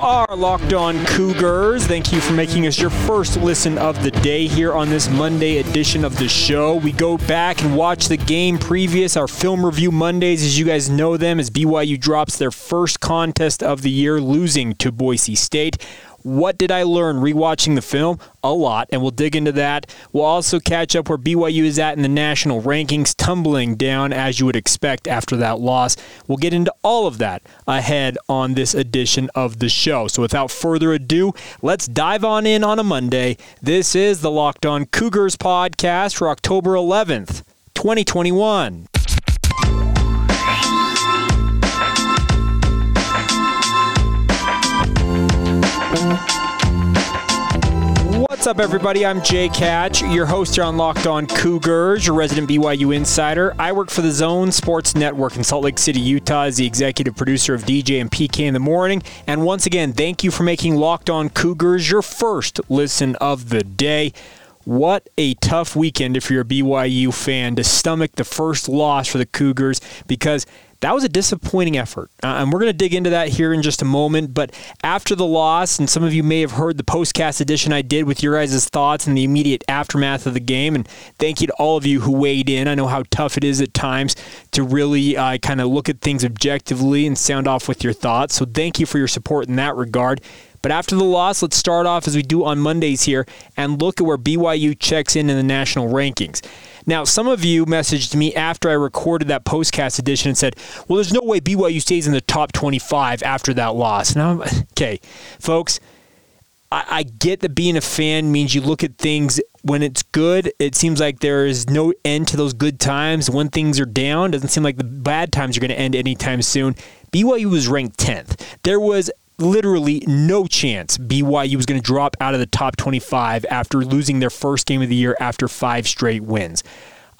Are Locked On Cougars. Thank you for making us your first listen of the day here on this Monday edition of the show. We go back and watch the game previous, our film review Mondays, as you guys know them, as BYU drops their first contest of the year, losing to Boise State. What did I learn rewatching the film? A lot, and we'll dig into that. We'll also catch up where BYU is at in the national rankings, tumbling down as you would expect after that loss. We'll get into all of that ahead on this edition of the show. So without further ado, let's dive on in on a Monday. This is the Locked On Cougars podcast for October 11th, 2021. Up, everybody? I'm Jake Hatch, your host here on Locked On Cougars, your resident BYU insider. I work for the Zone Sports Network in Salt Lake City, Utah, as the executive producer of DJ and PK in the morning. And once again, thank you for making Locked On Cougars your first listen of the day. What a tough weekend if you're a BYU fan to stomach the first loss for the Cougars because that was a disappointing effort. Uh, and we're going to dig into that here in just a moment. But after the loss, and some of you may have heard the postcast edition I did with your guys' thoughts and the immediate aftermath of the game. And thank you to all of you who weighed in. I know how tough it is at times to really uh, kind of look at things objectively and sound off with your thoughts. So thank you for your support in that regard. But after the loss, let's start off as we do on Mondays here and look at where BYU checks in in the national rankings. Now, some of you messaged me after I recorded that postcast edition and said, well, there's no way BYU stays in the top 25 after that loss. I'm, okay, folks, I, I get that being a fan means you look at things when it's good, it seems like there is no end to those good times. When things are down, doesn't seem like the bad times are going to end anytime soon. BYU was ranked 10th. There was literally no chance BYU was going to drop out of the top 25 after losing their first game of the year after five straight wins.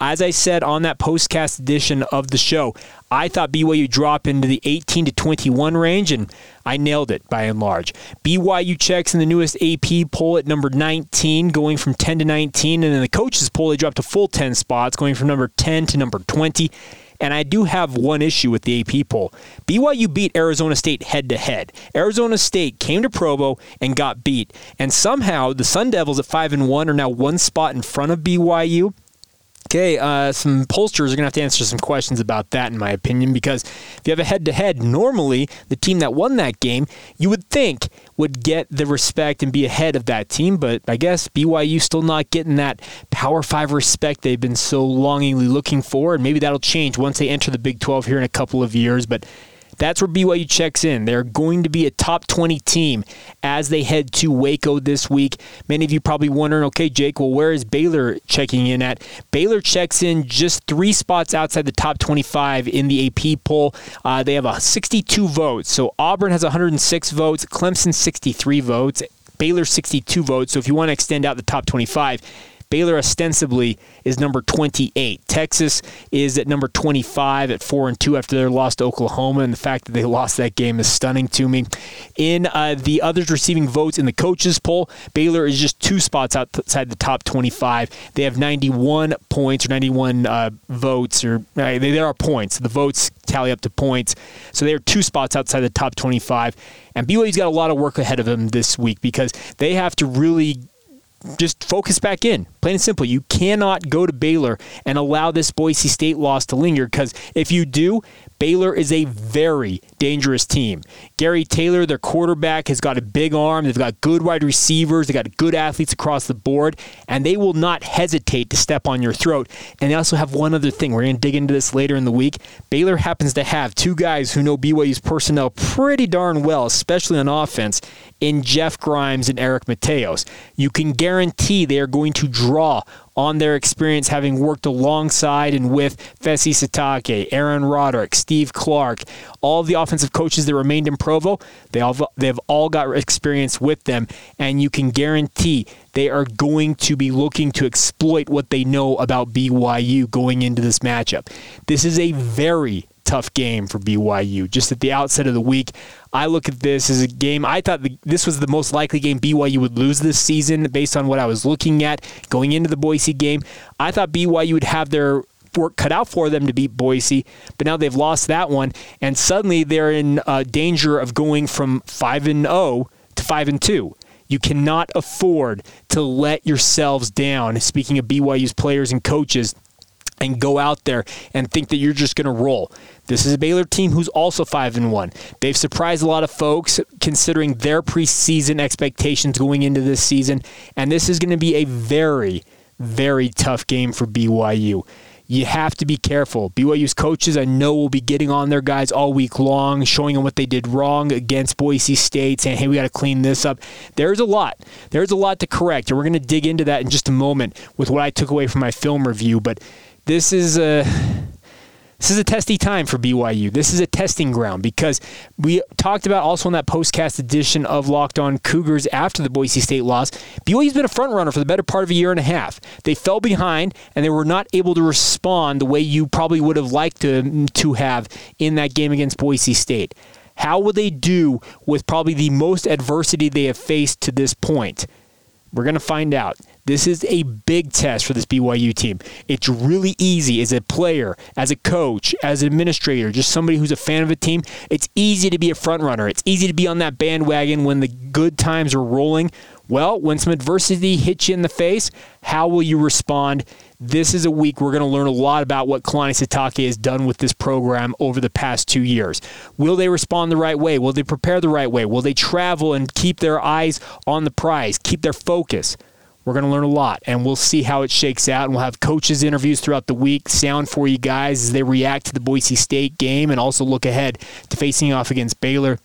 As I said on that postcast edition of the show, I thought BYU drop into the 18 to 21 range, and I nailed it by and large. BYU checks in the newest AP poll at number 19, going from 10 to 19, and in the coaches poll, they dropped a full 10 spots, going from number 10 to number 20. And I do have one issue with the AP poll. BYU beat Arizona State head to head. Arizona State came to Provo and got beat. And somehow the Sun Devils at 5 and 1 are now one spot in front of BYU. Okay, uh, some pollsters are going to have to answer some questions about that, in my opinion, because if you have a head to head, normally the team that won that game, you would think would get the respect and be ahead of that team. But I guess BYU still not getting that Power Five respect they've been so longingly looking for. And maybe that'll change once they enter the Big 12 here in a couple of years. But that's where BYU checks in. They're going to be a top 20 team as they head to Waco this week. Many of you probably wondering, okay, Jake, well, where is Baylor checking in at? Baylor checks in just three spots outside the top 25 in the AP poll. Uh, they have a 62 votes. So Auburn has 106 votes, Clemson 63 votes, Baylor 62 votes. So if you want to extend out the top 25, Baylor ostensibly is number 28. Texas is at number 25 at 4 and 2 after their loss to Oklahoma, and the fact that they lost that game is stunning to me. In uh, the others receiving votes in the coaches poll, Baylor is just two spots outside the top 25. They have 91 points or 91 uh, votes, or uh, there are points. The votes tally up to points, so they are two spots outside the top 25. And BYU's got a lot of work ahead of them this week because they have to really just focus back in. Plain and simple. You cannot go to Baylor and allow this Boise State loss to linger because if you do, Baylor is a very dangerous team. Gary Taylor, their quarterback, has got a big arm. They've got good wide receivers. They've got good athletes across the board, and they will not hesitate to step on your throat. And they also have one other thing. We're going to dig into this later in the week. Baylor happens to have two guys who know BYU's personnel pretty darn well, especially on offense, in Jeff Grimes and Eric Mateos. You can guarantee they are going to draw on their experience having worked alongside and with Fesi Sitake, Aaron Roderick, Steve Clark, all the offensive coaches that remained in Provo, they all they've all got experience with them, and you can guarantee they are going to be looking to exploit what they know about BYU going into this matchup. This is a very tough game for BYU. Just at the outset of the week, I look at this as a game. I thought the, this was the most likely game BYU would lose this season based on what I was looking at going into the Boise game. I thought BYU would have their work cut out for them to beat Boise, but now they've lost that one, and suddenly they're in uh, danger of going from five and zero oh to five and two. You cannot afford to let yourselves down. Speaking of BYU's players and coaches, and go out there and think that you're just going to roll. This is a Baylor team who's also 5 and 1. They've surprised a lot of folks considering their preseason expectations going into this season, and this is going to be a very very tough game for BYU you have to be careful. BYU's coaches, I know, will be getting on their guys all week long, showing them what they did wrong against Boise State, saying, hey, we got to clean this up. There's a lot. There's a lot to correct, and we're going to dig into that in just a moment with what I took away from my film review. But this is a. This is a testy time for BYU. This is a testing ground because we talked about also in that postcast edition of Locked On Cougars after the Boise State loss. BYU's been a front runner for the better part of a year and a half. They fell behind and they were not able to respond the way you probably would have liked to, to have in that game against Boise State. How will they do with probably the most adversity they have faced to this point? We're going to find out. This is a big test for this BYU team. It's really easy as a player, as a coach, as an administrator, just somebody who's a fan of a team. It's easy to be a front runner. It's easy to be on that bandwagon when the good times are rolling. Well, when some adversity hits you in the face, how will you respond? This is a week we're going to learn a lot about what Kalani Sitake has done with this program over the past two years. Will they respond the right way? Will they prepare the right way? Will they travel and keep their eyes on the prize, keep their focus? We're going to learn a lot, and we'll see how it shakes out. And we'll have coaches' interviews throughout the week, sound for you guys as they react to the Boise State game, and also look ahead to facing off against Baylor.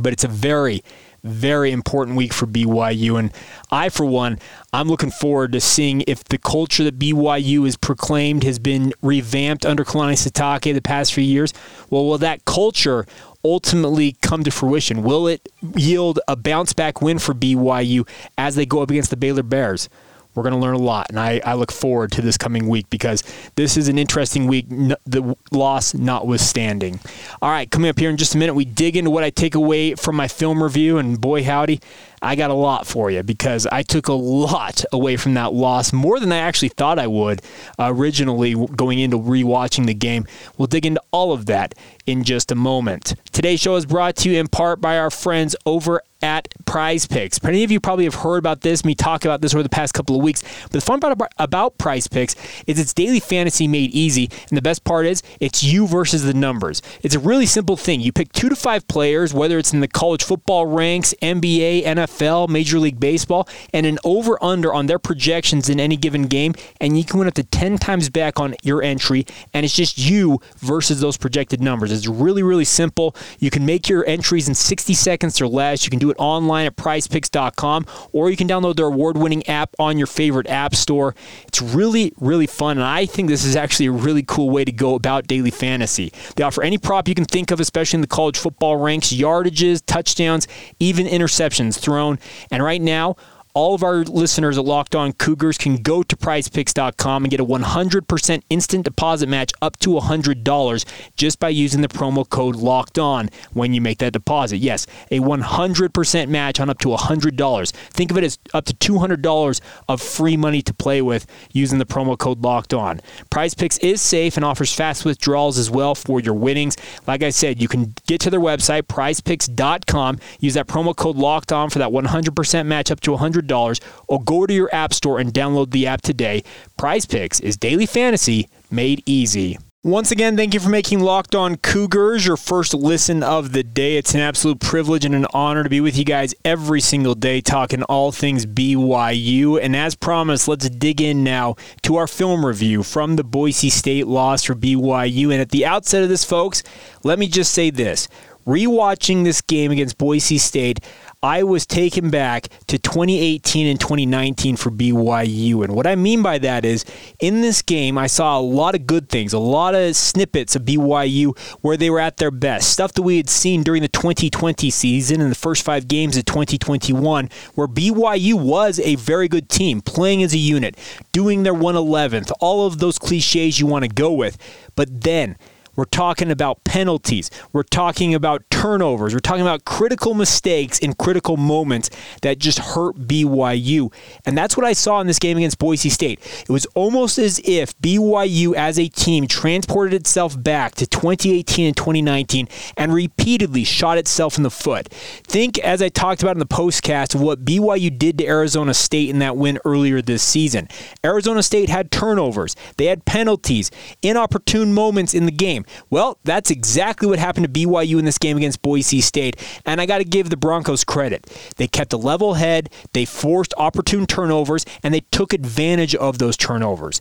But it's a very, very important week for BYU. And I, for one, I'm looking forward to seeing if the culture that BYU has proclaimed has been revamped under Kalani Sitake the past few years. Well, will that culture ultimately come to fruition? Will it yield a bounce back win for BYU as they go up against the Baylor Bears? We're going to learn a lot, and I, I look forward to this coming week because this is an interesting week, the loss notwithstanding. All right, coming up here in just a minute, we dig into what I take away from my film review, and boy, howdy, I got a lot for you because I took a lot away from that loss, more than I actually thought I would uh, originally going into rewatching the game. We'll dig into all of that in just a moment. Today's show is brought to you in part by our friends over at Prize Picks. Many of you probably have heard about this, me talk about this over the past couple of weeks. But the fun part about Prize Picks is it's daily fantasy made easy. And the best part is it's you versus the numbers. It's a really simple thing. You pick two to five players, whether it's in the college football ranks, NBA, NFL, Major League Baseball, and an over under on their projections in any given game, and you can win up to 10 times back on your entry, and it's just you versus those projected numbers. It's really, really simple. You can make your entries in 60 seconds or less. You can do it online at prizepicks.com, or you can download their award winning app on your favorite app store. It's really, really fun, and I think this is actually a really cool way to go about daily fantasy. They offer any prop you can think of, especially in the college football ranks yardages, touchdowns, even interceptions thrown and right now, all of our listeners at Locked On Cougars can go to prizepicks.com and get a 100% instant deposit match up to $100 just by using the promo code Locked On when you make that deposit. Yes, a 100% match on up to $100. Think of it as up to $200 of free money to play with using the promo code Locked On. Prize Picks is safe and offers fast withdrawals as well for your winnings. Like I said, you can get to their website, prizepicks.com, use that promo code Locked On for that 100% match up to $100 $100 or go to your app store and download the app today. Prize Picks is daily fantasy made easy. Once again, thank you for making Locked On Cougars your first listen of the day. It's an absolute privilege and an honor to be with you guys every single day talking all things BYU. And as promised, let's dig in now to our film review from the Boise State loss for BYU. And at the outset of this, folks, let me just say this. Rewatching this game against Boise State, I was taken back to 2018 and 2019 for BYU. And what I mean by that is, in this game, I saw a lot of good things, a lot of snippets of BYU where they were at their best. Stuff that we had seen during the 2020 season and the first five games of 2021, where BYU was a very good team, playing as a unit, doing their 111th, all of those cliches you want to go with. But then, We're talking about penalties. We're talking about turnovers. We're talking about critical mistakes in critical moments that just hurt BYU. And that's what I saw in this game against Boise State. It was almost as if BYU as a team transported itself back to 2018 and 2019 and repeatedly shot itself in the foot. Think, as I talked about in the postcast, of what BYU did to Arizona State in that win earlier this season. Arizona State had turnovers, they had penalties, inopportune moments in the game. Well, that's exactly what happened to BYU in this game against Boise State, and I got to give the Broncos credit. They kept a level head, they forced opportune turnovers, and they took advantage of those turnovers.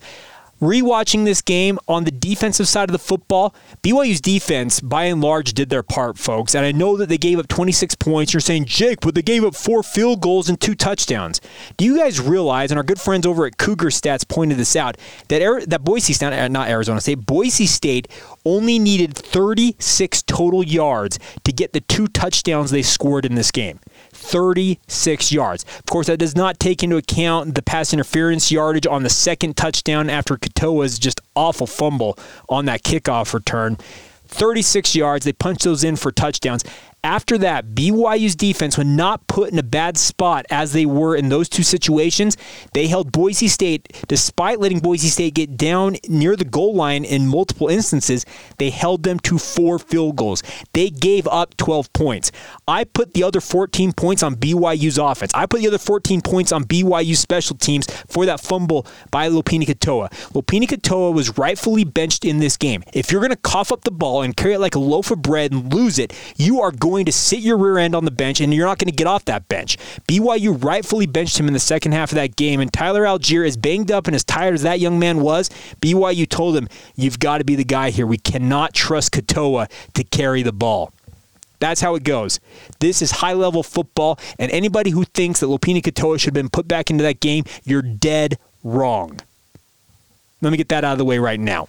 Rewatching this game on the defensive side of the football, BYU's defense, by and large, did their part, folks. And I know that they gave up 26 points. You're saying, Jake, but they gave up four field goals and two touchdowns. Do you guys realize, and our good friends over at Cougar Stats pointed this out, that, that Boise State, uh, not Arizona State, Boise State only needed 36 total yards to get the two touchdowns they scored in this game. 36 yards. Of course, that does not take into account the pass interference yardage on the second touchdown after Katoa's just awful fumble on that kickoff return. 36 yards. They punched those in for touchdowns. After that, BYU's defense, when not put in a bad spot as they were in those two situations, they held Boise State, despite letting Boise State get down near the goal line in multiple instances, they held them to four field goals. They gave up 12 points. I put the other 14 points on BYU's offense. I put the other 14 points on BYU's special teams for that fumble by Lopini Katoa. Lopini Katoa was rightfully benched in this game. If you're going to cough up the ball and carry it like a loaf of bread and lose it, you are going going to sit your rear end on the bench and you're not going to get off that bench. BYU rightfully benched him in the second half of that game, and Tyler Allgeier, as banged up and as tired as that young man was, BYU told him, You've got to be the guy here. We cannot trust Katoa to carry the ball. That's how it goes. This is high level football, and anybody who thinks that Lopini Katoa should have been put back into that game, you're dead wrong. Let me get that out of the way right now.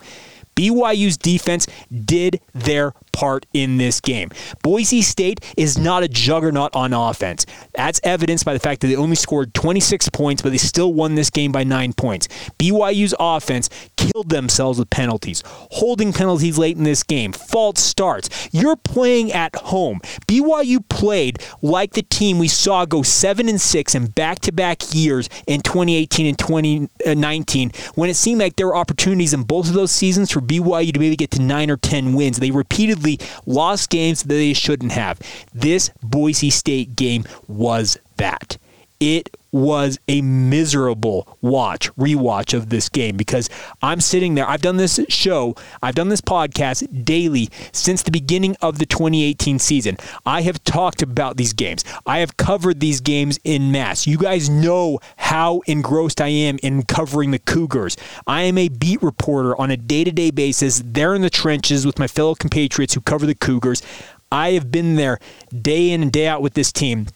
BYU's defense did their part in this game. Boise State is not a juggernaut on offense. That's evidenced by the fact that they only scored 26 points, but they still won this game by nine points. BYU's offense killed themselves with penalties, holding penalties late in this game, false starts. You're playing at home. BYU played like the team we saw go 7 and 6 in back-to-back years in 2018 and 2019 when it seemed like there were opportunities in both of those seasons for BYU to maybe get to 9 or 10 wins. They repeatedly lost games that they shouldn't have. This Boise State game was that. It was a miserable watch, rewatch of this game because I'm sitting there. I've done this show, I've done this podcast daily since the beginning of the 2018 season. I have talked about these games, I have covered these games in mass. You guys know how engrossed I am in covering the Cougars. I am a beat reporter on a day to day basis, there in the trenches with my fellow compatriots who cover the Cougars. I have been there day in and day out with this team.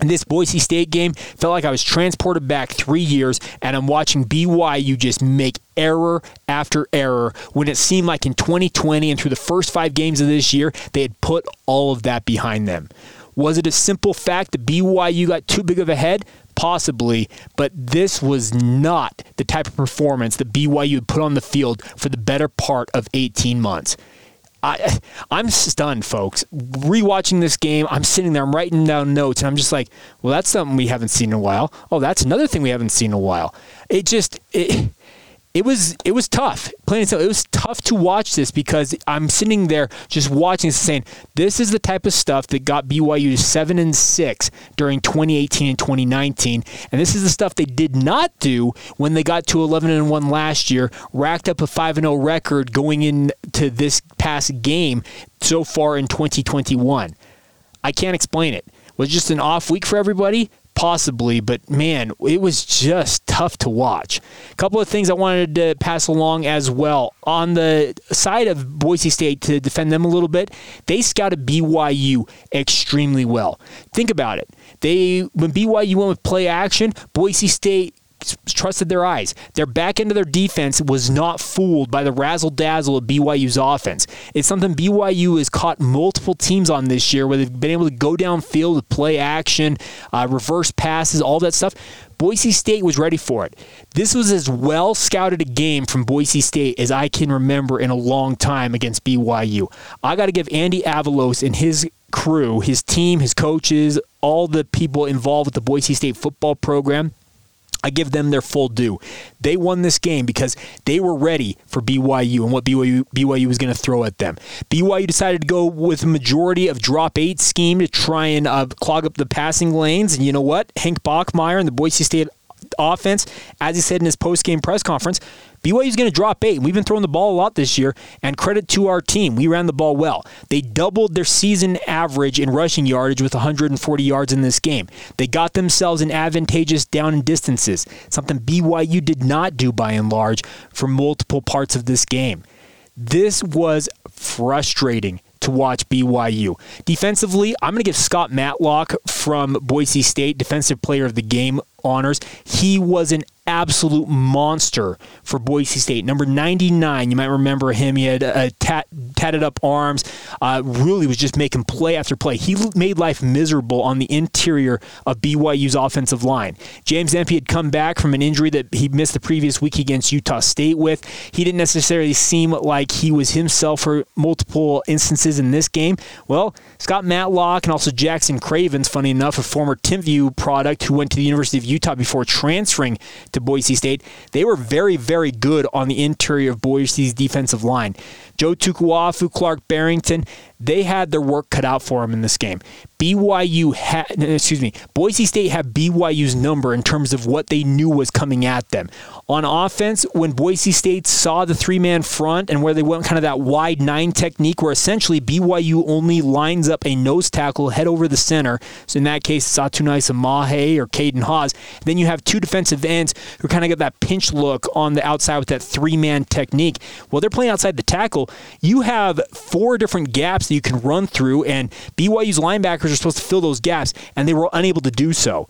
And this Boise State game felt like I was transported back three years, and I'm watching BYU just make error after error when it seemed like in 2020 and through the first five games of this year, they had put all of that behind them. Was it a simple fact that BYU got too big of a head? Possibly, but this was not the type of performance that BYU had put on the field for the better part of 18 months. I, I'm stunned, folks. Rewatching this game, I'm sitting there, I'm writing down notes, and I'm just like, well, that's something we haven't seen in a while. Oh, that's another thing we haven't seen in a while. It just, it, it was it was tough. Plain and simple, it was tough to watch this because I'm sitting there just watching this saying, this is the type of stuff that got BYU to seven and six during 2018 and 2019, and this is the stuff they did not do when they got to 11 and one last year, racked up a five and 0 record going into this past game so far in 2021. I can't explain it. Was it just an off week for everybody? possibly, but man, it was just tough to watch. A couple of things I wanted to pass along as well. On the side of Boise State, to defend them a little bit, they scouted BYU extremely well. Think about it. They when BYU went with play action, Boise State trusted their eyes. Their back end of their defense was not fooled by the razzle dazzle of BYU's offense. It's something BYU has caught multiple teams on this year where they've been able to go downfield with play action, uh, reverse passes, all that stuff. Boise State was ready for it. This was as well scouted a game from Boise State as I can remember in a long time against BYU. I got to give Andy Avalos and his crew, his team, his coaches, all the people involved with the Boise State football program I give them their full due. They won this game because they were ready for BYU and what BYU, BYU was going to throw at them. BYU decided to go with majority of drop eight scheme to try and uh, clog up the passing lanes. And you know what? Hank Bachmeier and the Boise State offense, as he said in his post game press conference, BYU's going to drop eight. We've been throwing the ball a lot this year, and credit to our team. We ran the ball well. They doubled their season average in rushing yardage with 140 yards in this game. They got themselves an advantageous down and distances, something BYU did not do by and large for multiple parts of this game. This was frustrating to watch BYU. Defensively, I'm going to give Scott Matlock from Boise State Defensive Player of the Game honors. He was an absolute monster for Boise State. Number 99, you might remember him. He had uh, tat, tatted up arms, uh, really was just making play after play. He made life miserable on the interior of BYU's offensive line. James Empey had come back from an injury that he missed the previous week against Utah State with. He didn't necessarily seem like he was himself for multiple instances in this game. Well, Scott Matlock and also Jackson Cravens, funny enough, a former Timpview product who went to the University of Utah before transferring to Boise State. They were very, very good on the interior of Boise's defensive line. Joe Tukuafu, Clark Barrington, they had their work cut out for them in this game. BYU had, excuse me, Boise State had BYU's number in terms of what they knew was coming at them. On offense, when Boise State saw the three man front and where they went kind of that wide nine technique, where essentially BYU only lines up a nose tackle head over the center. So in that case, it's Atunaisa Mahe or Caden Haws. Then you have two defensive ends who kind of get that pinch look on the outside with that three man technique. Well, they're playing outside the tackle. You have four different gaps that you can run through, and BYU's linebackers are supposed to fill those gaps, and they were unable to do so.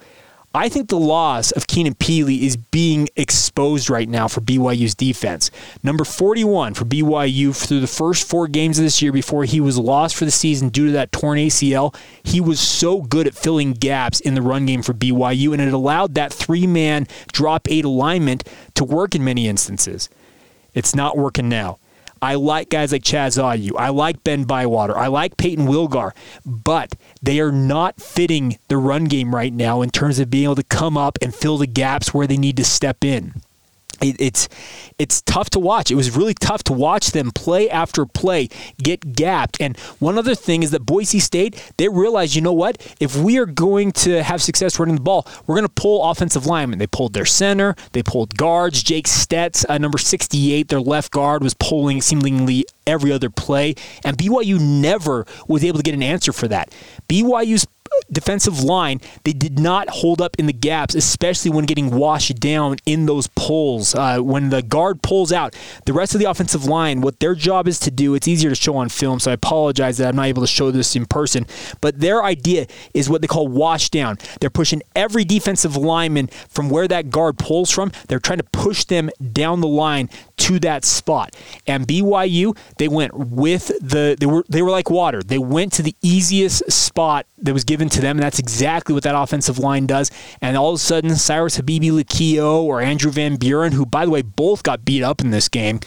I think the loss of Keenan Pili is being exposed right now for BYU's defense. Number 41 for BYU through the first four games of this year before he was lost for the season due to that torn ACL. He was so good at filling gaps in the run game for BYU, and it allowed that three man drop eight alignment to work in many instances. It's not working now. I like guys like Chaz Ayu. I like Ben Bywater. I like Payton Wilgar, but they are not fitting the run game right now in terms of being able to come up and fill the gaps where they need to step in it's it's tough to watch. It was really tough to watch them play after play get gapped. And one other thing is that Boise State they realized, you know what? If we are going to have success running the ball, we're going to pull offensive linemen. They pulled their center, they pulled guards. Jake Stetz, uh, number 68, their left guard, was pulling seemingly every other play, and BYU never was able to get an answer for that. BYU's defensive line, they did not hold up in the gaps, especially when getting washed down in those pulls. Uh, when the guard pulls out, the rest of the offensive line, what their job is to do, it's easier to show on film, so I apologize that I'm not able to show this in person, but their idea is what they call wash down. They're pushing every defensive lineman from where that guard pulls from, they're trying to push them down the line to that spot. And BYU, they went with the they were they were like water. They went to the easiest spot that was given to them, and that's exactly what that offensive line does. And all of a sudden, Cyrus Habibi Likio or Andrew Van Buren, who by the way both got beat up in this game,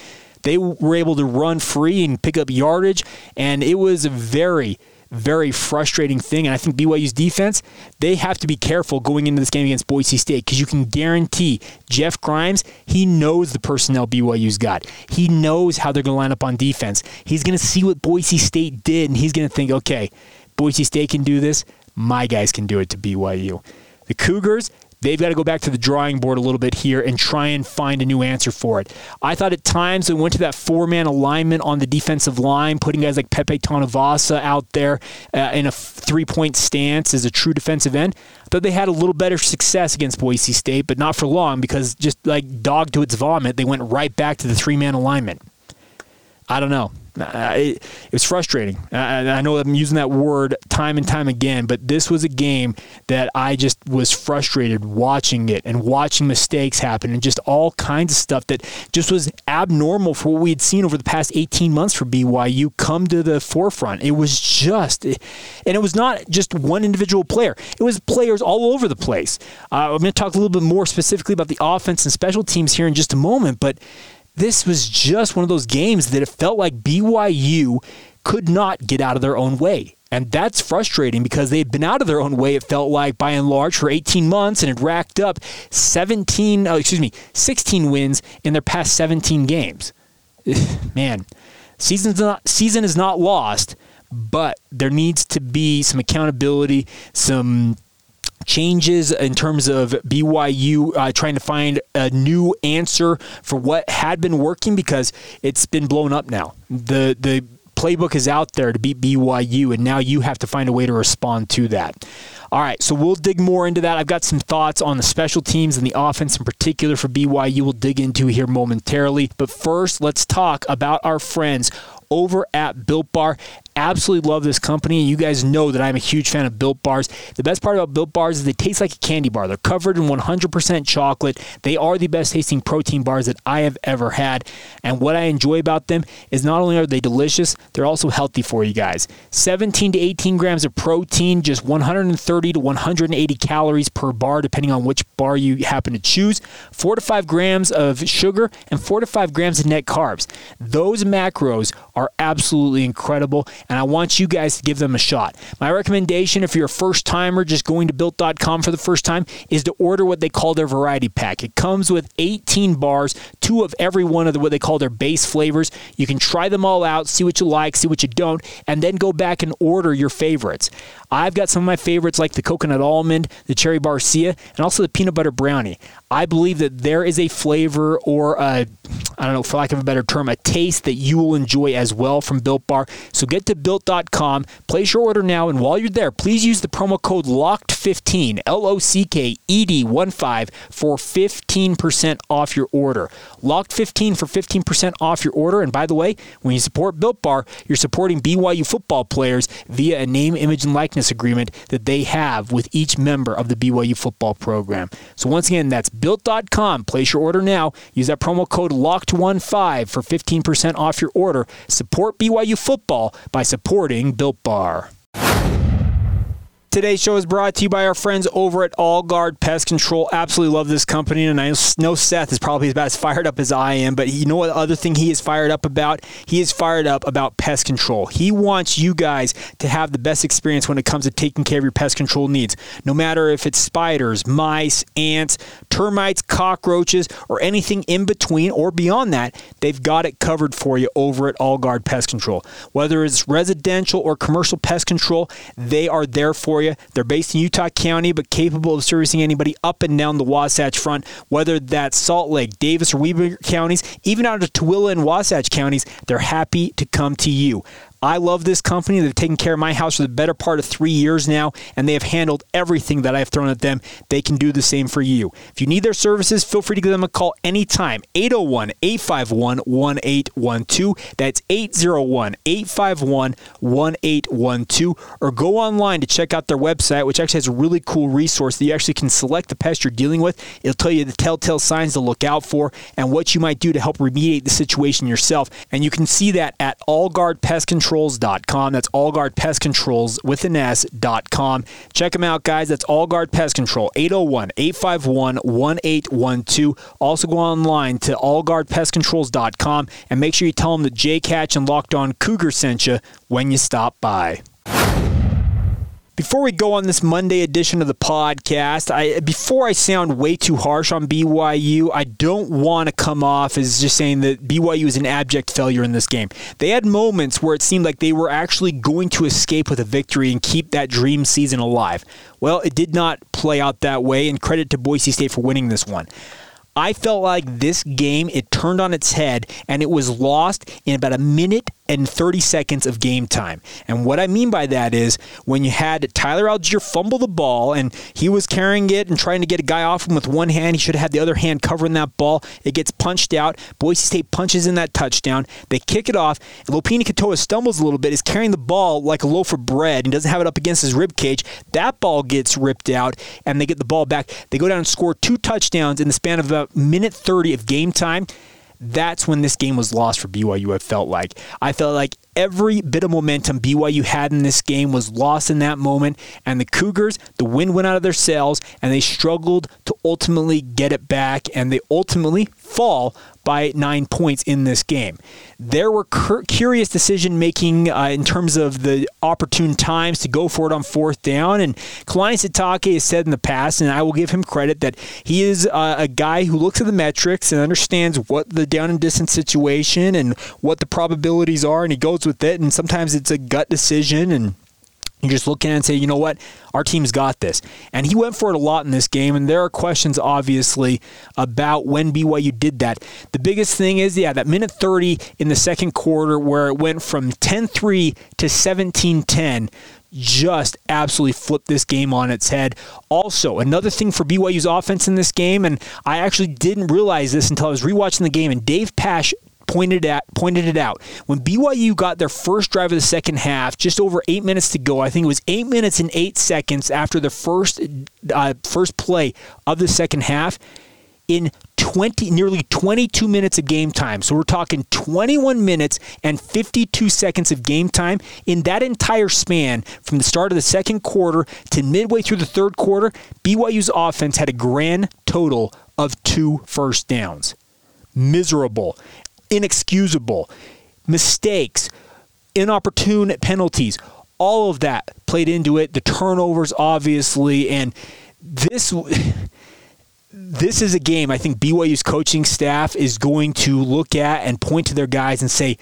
they were able to run free and pick up yardage, and it was a very very frustrating thing. And I think BYU's defense, they have to be careful going into this game against Boise State because you can guarantee Jeff Grimes, he knows the personnel BYU's got. He knows how they're going to line up on defense. He's going to see what Boise State did, and he's going to think, okay, Boise State can do this. My guys can do it to BYU. The Cougars, they've got to go back to the drawing board a little bit here and try and find a new answer for it. I thought at times we went to that four man alignment on the defensive line, putting guys like Pepe Tanuvasa out there uh, in a three point stance as a true defensive end. I thought they had a little better success against Boise State, but not for long because just like dog to its vomit, they went right back to the three man alignment. I don't know. It, it, was frustrating. Uh, I know I'm using that word time and time again, but this was a game that I just was frustrated watching it and watching mistakes happen and just all kinds of stuff that just was abnormal for what we had seen over the past 18 months for BYU come to the forefront. It was just, and it was not just one individual player, it was players all over the place. Uh, I'm going to talk a little bit more specifically about the offense and special teams here in just a moment, but this was just one of those games that it felt like BYU could not get out of their own way. And that's frustrating because they've been out of their own way, it felt like, by and large, for 18 months and had racked up 17, oh, excuse me, 16 wins in their past 17 games. Man, season's not, season is not lost, but there needs to be some accountability, some changes in terms of BYU uh, trying to find a new answer for what had been working because it's been blown up now. The the playbook is out there to beat BYU, and now you have to find a way to respond to that. All right, so we'll dig more into that. I've got some thoughts on the special teams and the offense in particular for BYU. We'll dig into here momentarily. But first, let's talk about our friends over at Built Bar. Absolutely love this company. You guys know that I'm a huge fan of Built Bars. The best part about Built Bars is they taste like a candy bar. They're covered in 100% chocolate. They are the best tasting protein bars that I have ever had. And what I enjoy about them is not only are they delicious, they're also healthy for you guys. 17 to 18 grams of protein, just 130 to 180 calories per bar, depending on which bar you happen to choose. 4 to 5 grams of sugar and 4 to 5 grams of net carbs. Those macros are absolutely incredible and I want you guys to give them a shot. My recommendation, if you're a first timer just going to built.com for the first time, is to order what they call their variety pack. It comes with 18 bars, two of every one of the, what they call their base flavors. You can try them all out, see what you like, see what you don't, and then go back and order your favorites. I've got some of my favorites like the coconut almond, the cherry barcia, and also the peanut butter brownie. I believe that there is a flavor or a, I don't know, for lack of a better term, a taste that you will enjoy as well from Built Bar. So get to built.com, place your order now, and while you're there, please use the promo code LOCKED15, L O C K E D 1 5 for 15% off your order. Locked15 for 15% off your order. And by the way, when you support Built Bar, you're supporting BYU football players via a name, image, and likeness agreement that they have with each member of the BYU football program. So once again, that's built.com. Place your order now. Use that promo code LOCKED15 for 15% off your order. Support BYU football by supporting Built Bar. Today's show is brought to you by our friends over at All Guard Pest Control. Absolutely love this company, and I know Seth is probably about as fired up as I am. But you know what? Other thing he is fired up about? He is fired up about pest control. He wants you guys to have the best experience when it comes to taking care of your pest control needs. No matter if it's spiders, mice, ants, termites, cockroaches, or anything in between or beyond that, they've got it covered for you over at All Guard Pest Control. Whether it's residential or commercial pest control, they are there for you. They're based in Utah County, but capable of servicing anybody up and down the Wasatch Front, whether that's Salt Lake, Davis, or Weber counties, even out of Tooele and Wasatch counties. They're happy to come to you. I love this company. They've taken care of my house for the better part of three years now, and they have handled everything that I've thrown at them. They can do the same for you. If you need their services, feel free to give them a call anytime. 801 851 1812. That's 801 851 1812. Or go online to check out their website, which actually has a really cool resource that you actually can select the pest you're dealing with. It'll tell you the telltale signs to look out for and what you might do to help remediate the situation yourself. And you can see that at Allguard Pest Control allguardpestcontrols.com. That's Allguard Pest Controls with an S.com. Check them out, guys. That's Allguard Pest Control, 801 851 1812. Also go online to allguardpestcontrols.com and make sure you tell them that Jake Hatch and Locked On Cougar sent you when you stop by. Before we go on this Monday edition of the podcast, I before I sound way too harsh on BYU, I don't want to come off as just saying that BYU is an abject failure in this game. They had moments where it seemed like they were actually going to escape with a victory and keep that dream season alive. Well, it did not play out that way, and credit to Boise State for winning this one. I felt like this game, it turned on its head and it was lost in about a minute and 30 seconds of game time. And what I mean by that is when you had Tyler Allgeier fumble the ball and he was carrying it and trying to get a guy off him with one hand, he should have had the other hand covering that ball. It gets punched out. Boise State punches in that touchdown. They kick it off. Lopini Katoa stumbles a little bit, is carrying the ball like a loaf of bread and doesn't have it up against his rib cage. That ball gets ripped out and they get the ball back. They go down and score two touchdowns in the span of about minute 30 of game time that's when this game was lost for BYU. I felt like I felt like every bit of momentum BYU had in this game was lost in that moment, and the Cougars, the wind went out of their sails, and they struggled to ultimately get it back, and they ultimately fall by nine points in this game. There were cur- curious decision making uh, in terms of the opportune times to go for it on fourth down. And Kalani Sitake has said in the past, and I will give him credit, that he is uh, a guy who looks at the metrics and understands what the down and distance situation and what the probabilities are, and he goes with it. And sometimes it's a gut decision and you just look at and say, you know what, our team's got this. And he went for it a lot in this game, and there are questions, obviously, about when BYU did that. The biggest thing is, yeah, that minute 30 in the second quarter where it went from 10 3 to 17 10 just absolutely flipped this game on its head. Also, another thing for BYU's offense in this game, and I actually didn't realize this until I was rewatching the game, and Dave Pasch pointed at pointed it out. When BYU got their first drive of the second half, just over eight minutes to go, I think it was eight minutes and eight seconds after the first uh, first play of the second half. In 20, nearly 22 minutes of game time. So we're talking 21 minutes and 52 seconds of game time. In that entire span, from the start of the second quarter to midway through the third quarter, BYU's offense had a grand total of two first downs. Miserable inexcusable. Mistakes, inopportune penalties, all of that played into it. The turnovers, obviously, and this. This is a game I think BYU's coaching staff is going to look at and point to their guys and say,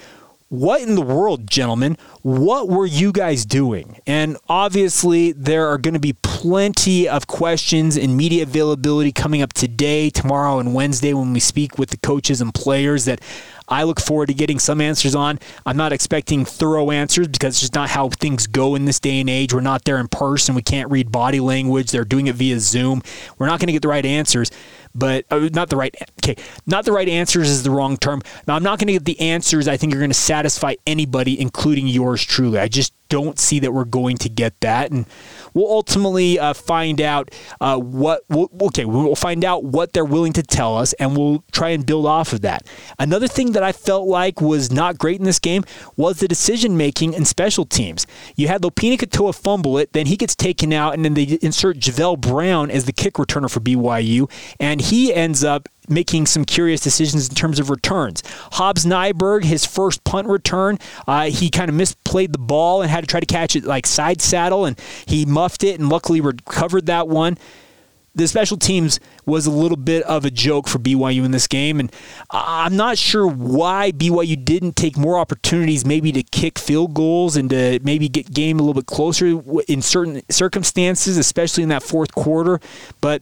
what in the world, gentlemen? What were you guys doing? And obviously, there are going to be plenty of questions and media availability coming up today, tomorrow, and Wednesday when we speak with the coaches and players that I look forward to getting some answers on. I'm not expecting thorough answers because it's just not how things go in this day and age. We're not there in person. We can't read body language. They're doing it via Zoom. We're not going to get the right answers but uh, not the right okay not the right answers is the wrong term now i'm not going to get the answers i think are going to satisfy anybody including yours truly i just don't see that we're going to get that and we'll ultimately uh, find out uh, what. We'll, okay, we'll find out what they're willing to tell us, and we'll try and build off of that. Another thing that I felt like was not great in this game was the decision making and special teams. You had Lopini Katoa fumble it, then he gets taken out, and then they insert Javell Brown as the kick returner for BYU, and he ends up making some curious decisions in terms of returns. Hobbs Nyberg, his first punt return, uh, he kind of misplayed the ball and had to try to catch it like side saddle, and he muffed it and luckily recovered that one. The special teams was a little bit of a joke for BYU in this game, and I'm not sure why BYU didn't take more opportunities, maybe to kick field goals and to maybe get game a little bit closer in certain circumstances, especially in that fourth quarter. But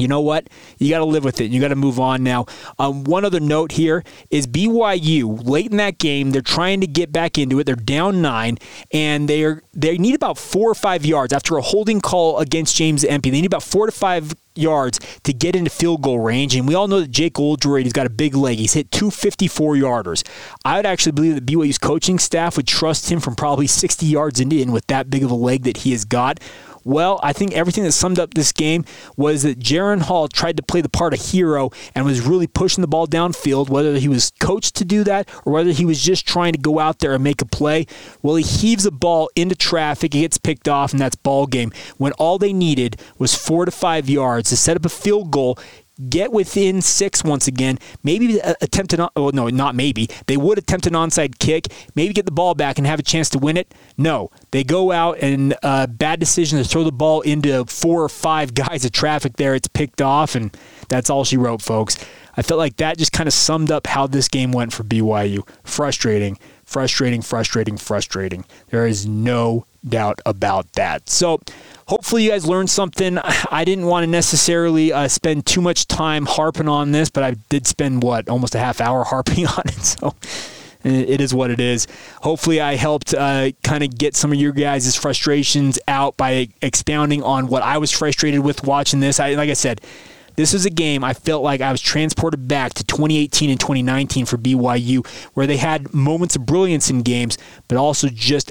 you know what? You got to live with it. You got to move on now. Um, one other note here is BYU late in that game. They're trying to get back into it. They're down nine, and they are they need about four or five yards after a holding call against James Empey. They need about four to five yards to get into field goal range. And we all know that Jake Oldroyd, he's got a big leg. He's hit two 54 yarders. I would actually believe that BYU's coaching staff would trust him from probably 60 yards in with that big of a leg that he has got. Well, I think everything that summed up this game was that Jaren Hall tried to play the part of hero and was really pushing the ball downfield, whether he was coached to do that or whether he was just trying to go out there and make a play. Well, he heaves a ball into traffic, he gets picked off, and that's ball game. When all they needed was four to five yards to set up a field goal get within six once again. Maybe attempt an, oh no, not maybe. They would attempt an onside kick, maybe get the ball back and have a chance to win it. No, they go out and uh, bad decision to throw the ball into four or five guys of traffic there. It's picked off, and that's all she wrote, folks. I felt like that just kind of summed up how this game went for BYU. Frustrating, frustrating, frustrating, frustrating. There is no doubt about that. So, hopefully, you guys learned something. I didn't want to necessarily uh, spend too much time harping on this, but I did spend, what, almost a half hour harping on it. So, it is what it is. Hopefully, I helped uh, kind of get some of your guys' frustrations out by expounding on what I was frustrated with watching this. I, like I said, this is a game I felt like I was transported back to 2018 and 2019 for BYU, where they had moments of brilliance in games, but also just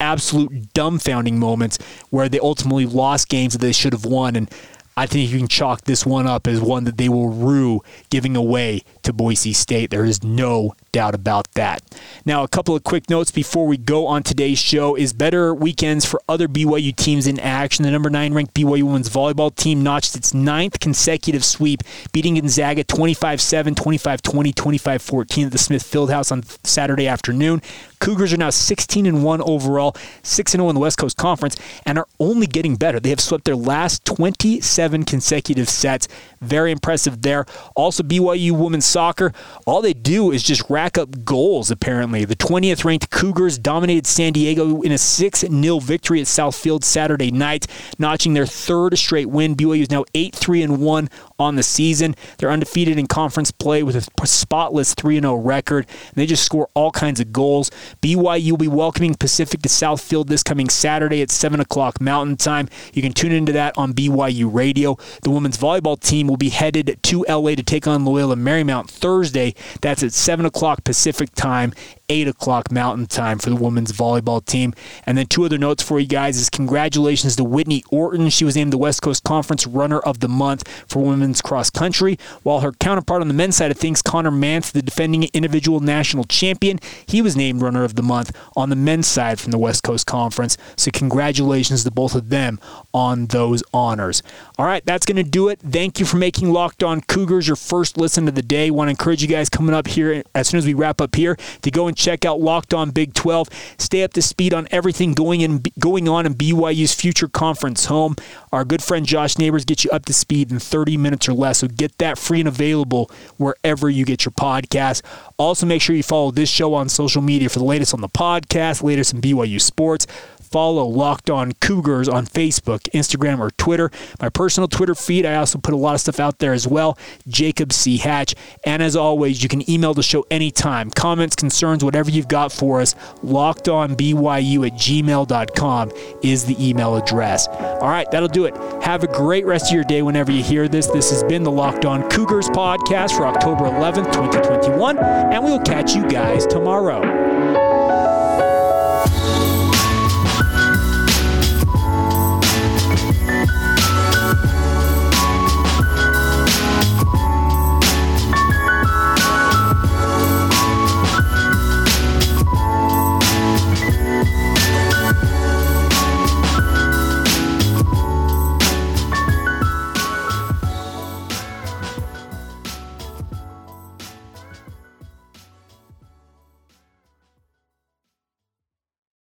absolute dumbfounding moments where they ultimately lost games that they should have won. And I think you can chalk this one up as one that they will rue giving away to Boise State. There is no doubt about that. Now, a couple of quick notes before we go on today's show is better weekends for other BYU teams in action. The number nine ranked BYU women's volleyball team notched its ninth consecutive sweep, beating Gonzaga 25 7, 25 20, 25 14 at the Smith Fieldhouse on Saturday afternoon. Cougars are now 16 and 1 overall, 6 and 0 in the West Coast Conference, and are only getting better. They have swept their last 27 consecutive sets. Very impressive there. Also, BYU women's soccer, all they do is just rack up goals, apparently. The 20th ranked Cougars dominated San Diego in a 6 0 victory at Southfield Saturday night, notching their third straight win. BYU is now 8 3 1 on the season. They're undefeated in conference play with a spotless 3 0 record, and they just score all kinds of goals. BYU will be welcoming Pacific to Southfield this coming Saturday at 7 o'clock Mountain Time. You can tune into that on BYU Radio. The women's volleyball team will be headed to LA to take on Loyola Marymount Thursday. That's at 7 o'clock Pacific Time, 8 o'clock Mountain Time for the women's volleyball team. And then two other notes for you guys is congratulations to Whitney Orton. She was named the West Coast Conference Runner of the Month for women's cross country, while her counterpart on the men's side of things, Connor Mantz, the defending individual national champion, he was named Runner of the Month on the men's side from the West Coast Conference. So congratulations to both of them on those honors. All right, that's going to do it. Thank you for making Locked On Cougars your first listen of the day. Want to encourage you guys coming up here as soon as we wrap up here to go and check out Locked On Big 12. Stay up to speed on everything going in going on in BYU's future conference home. Our good friend Josh Neighbors gets you up to speed in 30 minutes or less. So get that free and available wherever you get your podcast. Also, make sure you follow this show on social media for the latest on the podcast, latest in BYU sports follow Locked On Cougars on Facebook, Instagram, or Twitter. My personal Twitter feed, I also put a lot of stuff out there as well. Jacob C. Hatch. And as always, you can email the show anytime. Comments, concerns, whatever you've got for us, lockedonbyu at gmail.com is the email address. All right, that'll do it. Have a great rest of your day whenever you hear this. This has been the Locked On Cougars podcast for October 11th, 2021, and we will catch you guys tomorrow.